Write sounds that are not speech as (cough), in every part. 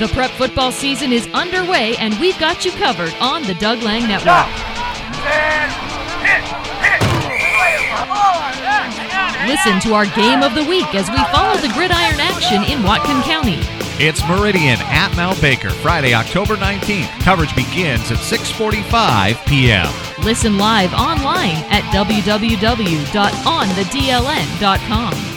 The prep football season is underway, and we've got you covered on the Doug Lang Network. Listen to our game of the week as we follow the gridiron action in Whatcom County. It's Meridian at Mount Baker, Friday, October 19th. Coverage begins at 6:45 p.m. Listen live online at www.onthedln.com.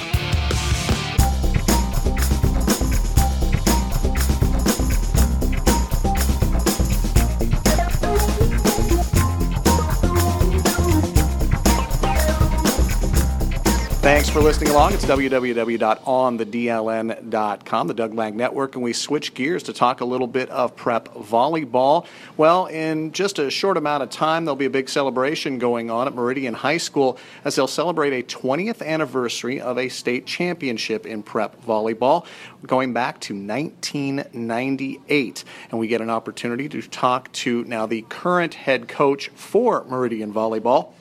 Thanks for listening along. It's www.onthedln.com, the Doug Lang Network, and we switch gears to talk a little bit of prep volleyball. Well, in just a short amount of time, there'll be a big celebration going on at Meridian High School as they'll celebrate a 20th anniversary of a state championship in prep volleyball, going back to 1998. And we get an opportunity to talk to now the current head coach for Meridian Volleyball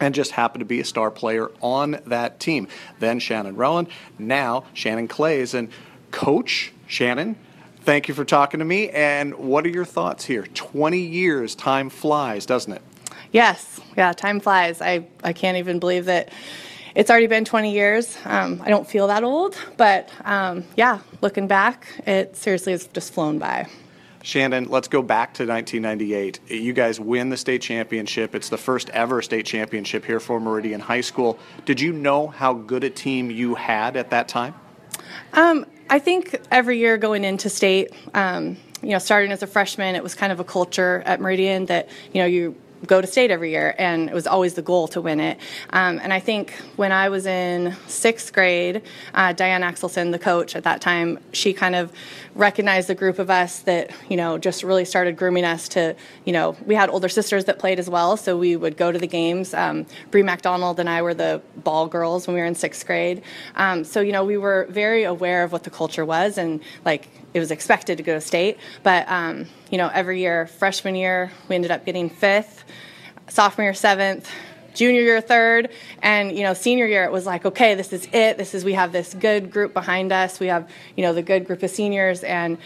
and just happened to be a star player on that team. Then Shannon Rowland, now Shannon Clays. And Coach Shannon, thank you for talking to me. And what are your thoughts here? 20 years, time flies, doesn't it? Yes, yeah, time flies. I, I can't even believe that it's already been 20 years. Um, I don't feel that old, but um, yeah, looking back, it seriously has just flown by. Shannon, let's go back to 1998. You guys win the state championship. It's the first ever state championship here for Meridian High School. Did you know how good a team you had at that time? Um, I think every year going into state, um, you know, starting as a freshman, it was kind of a culture at Meridian that, you know, you go to state every year, and it was always the goal to win it. Um, and I think when I was in sixth grade, uh, Diane Axelson, the coach at that time, she kind of recognized the group of us that you know just really started grooming us to you know we had older sisters that played as well, so we would go to the games. Um, Bree McDonald and I were the ball girls when we were in sixth grade, um, so you know we were very aware of what the culture was and like it was expected to go to state. But um, you know, every year, freshman year, we ended up getting fifth, sophomore year seventh, junior year third, and you know, senior year it was like, okay, this is it. This is we have this good group behind us. We have you know the good group of seniors, and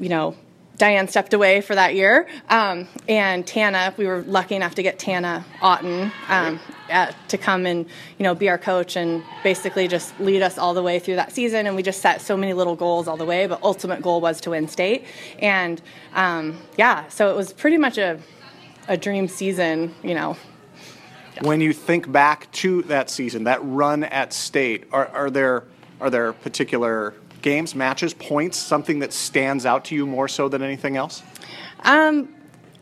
you know. Diane stepped away for that year, um, and Tana. We were lucky enough to get Tana Otten um, at, to come and you know be our coach and basically just lead us all the way through that season. And we just set so many little goals all the way, but ultimate goal was to win state. And um, yeah, so it was pretty much a a dream season, you know. When you think back to that season, that run at state, are, are there are there particular games, matches, points, something that stands out to you more so than anything else? Um,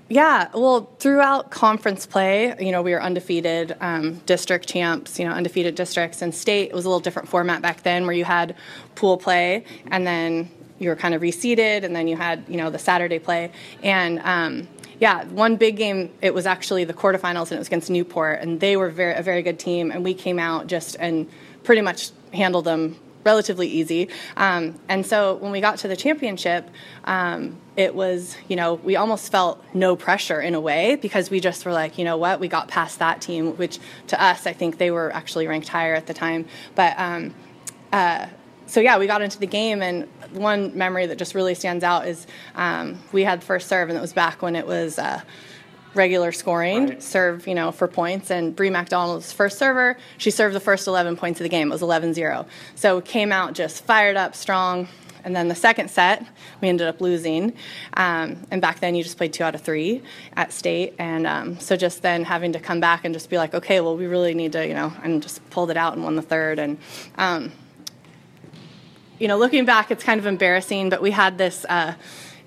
yeah, well, throughout conference play, you know, we were undefeated, um, district champs, you know, undefeated districts, and state It was a little different format back then where you had pool play and then you were kind of reseeded, and then you had, you know, the Saturday play. And um, yeah, one big game, it was actually the quarterfinals, and it was against Newport, and they were very, a very good team, and we came out just and pretty much handled them relatively easy. Um, and so when we got to the championship, um, it was, you know, we almost felt no pressure in a way because we just were like, you know what, we got past that team, which to us, I think they were actually ranked higher at the time. But um, uh, so yeah, we got into the game, and one memory that just really stands out is um, we had first serve, and it was back when it was. Uh, regular scoring, right. serve, you know, for points. And Bree McDonald's first server, she served the first 11 points of the game. It was 11-0. So came out just fired up, strong. And then the second set, we ended up losing. Um, and back then, you just played two out of three at state. And um, so just then having to come back and just be like, okay, well, we really need to, you know, and just pulled it out and won the third. And, um, you know, looking back, it's kind of embarrassing, but we had this uh,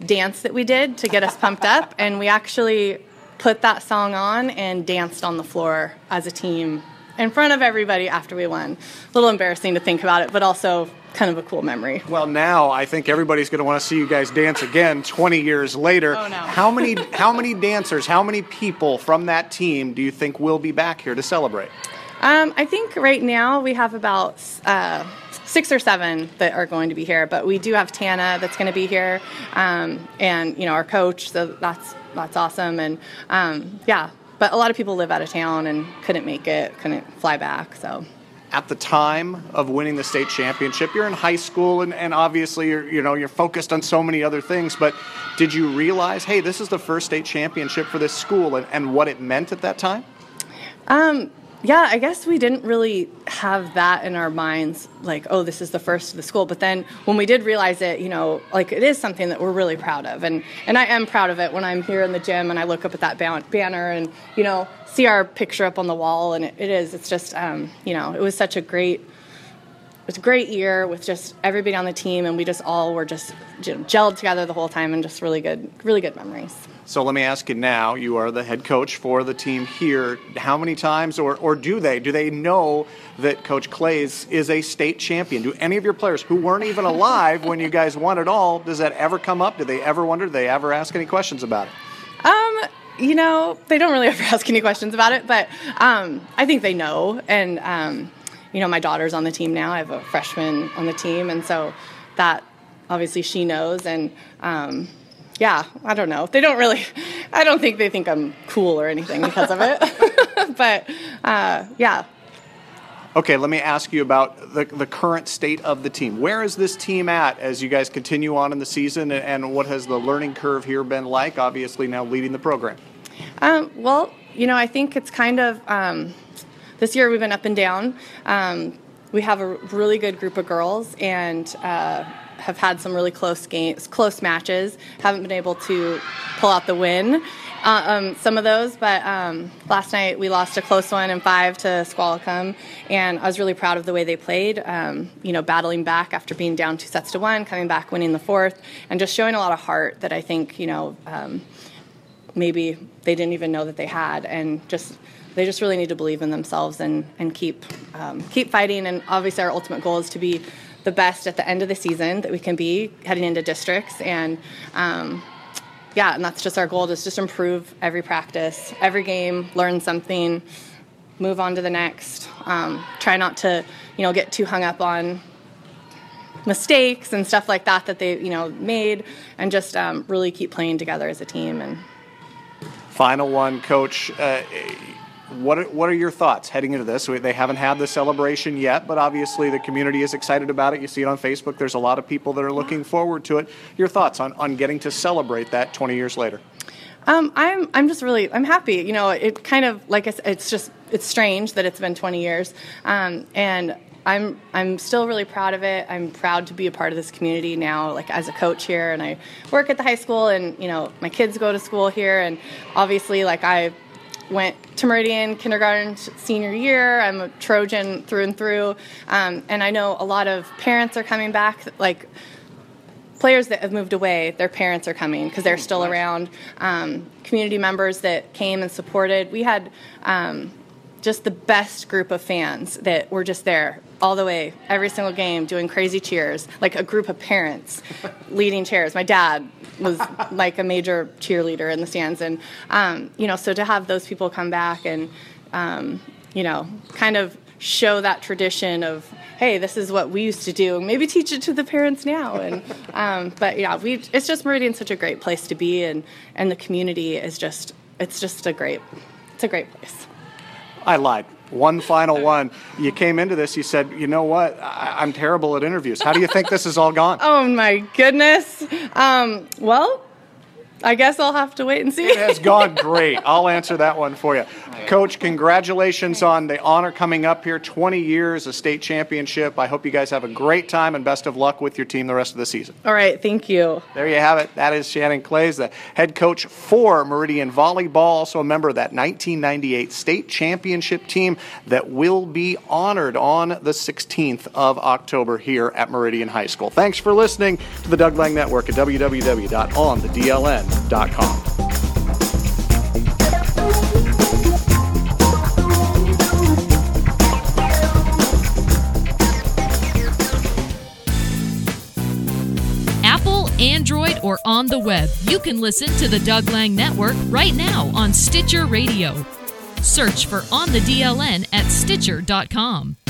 dance that we did to get us pumped up. And we actually put that song on and danced on the floor as a team in front of everybody after we won. A little embarrassing to think about it, but also kind of a cool memory. Well, now I think everybody's going to want to see you guys dance again 20 years later. Oh, no. How many how many dancers, how many people from that team do you think will be back here to celebrate? Um, I think right now we have about uh, six or seven that are going to be here, but we do have Tana that's going to be here, um, and you know our coach. So that's that's awesome. And um, yeah, but a lot of people live out of town and couldn't make it, couldn't fly back. So at the time of winning the state championship, you're in high school, and, and obviously you're you know you're focused on so many other things. But did you realize, hey, this is the first state championship for this school, and, and what it meant at that time? Um, yeah, I guess we didn't really have that in our minds, like, oh, this is the first of the school. But then when we did realize it, you know, like it is something that we're really proud of, and and I am proud of it when I'm here in the gym and I look up at that banner and you know see our picture up on the wall, and it, it is. It's just, um, you know, it was such a great was a great year with just everybody on the team, and we just all were just you know, gelled together the whole time, and just really good, really good memories. So let me ask you now: You are the head coach for the team here. How many times, or or do they do they know that Coach Clays is a state champion? Do any of your players who weren't even alive when you guys won it all? Does that ever come up? Do they ever wonder? Do they ever ask any questions about it? Um, you know, they don't really (laughs) ever ask any questions about it, but um, I think they know, and. Um, you know, my daughter's on the team now. I have a freshman on the team, and so that obviously she knows. And um, yeah, I don't know. They don't really. (laughs) I don't think they think I'm cool or anything because of it. (laughs) but uh, yeah. Okay, let me ask you about the, the current state of the team. Where is this team at as you guys continue on in the season, and what has the learning curve here been like? Obviously, now leading the program. Um, well, you know, I think it's kind of. Um, this year we've been up and down. Um, we have a really good group of girls and uh, have had some really close games, close matches. Haven't been able to pull out the win. Uh, um, some of those, but um, last night we lost a close one in five to Squalicum, and I was really proud of the way they played. Um, you know, battling back after being down two sets to one, coming back, winning the fourth, and just showing a lot of heart that I think you know um, maybe they didn't even know that they had, and just they just really need to believe in themselves and, and keep um, keep fighting. And obviously, our ultimate goal is to be the best at the end of the season that we can be heading into districts. And um, yeah, and that's just our goal: is just improve every practice, every game, learn something, move on to the next. Um, try not to you know get too hung up on mistakes and stuff like that that they you know made, and just um, really keep playing together as a team and. Final one, Coach. Uh, what are, what are your thoughts heading into this? They haven't had the celebration yet, but obviously the community is excited about it. You see it on Facebook. There's a lot of people that are looking forward to it. Your thoughts on, on getting to celebrate that 20 years later? Um, I'm I'm just really I'm happy. You know, it kind of like I said, it's just it's strange that it's been 20 years, um, and I'm I'm still really proud of it. I'm proud to be a part of this community now, like as a coach here, and I work at the high school, and you know my kids go to school here, and obviously like I went to Meridian kindergarten senior year. I'm a Trojan through and through. Um, and I know a lot of parents are coming back, like players that have moved away, their parents are coming because they're still around. Um, community members that came and supported. We had um, just the best group of fans that were just there all the way, every single game, doing crazy cheers, like a group of parents leading cheers. My dad was like a major cheerleader in the stands, and um, you know, so to have those people come back and um, you know, kind of show that tradition of hey this is what we used to do maybe teach it to the parents now and um, but yeah we it's just meridian's such a great place to be and and the community is just it's just a great it's a great place i lied one final one. You came into this, you said, you know what? I- am terrible at interviews. How do you think this has all gone? (laughs) oh my goodness. Um, well, I guess I'll have to wait and see. It has gone great. I'll answer that one for you. Coach, congratulations on the honor coming up here 20 years, a state championship. I hope you guys have a great time and best of luck with your team the rest of the season. All right, thank you. There you have it. That is Shannon Clays, the head coach for Meridian Volleyball, also a member of that 1998 state championship team that will be honored on the 16th of October here at Meridian High School. Thanks for listening to the Doug Lang Network at www.onthedln.com. Android, or on the web. You can listen to the Doug Lang Network right now on Stitcher Radio. Search for On the DLN at Stitcher.com.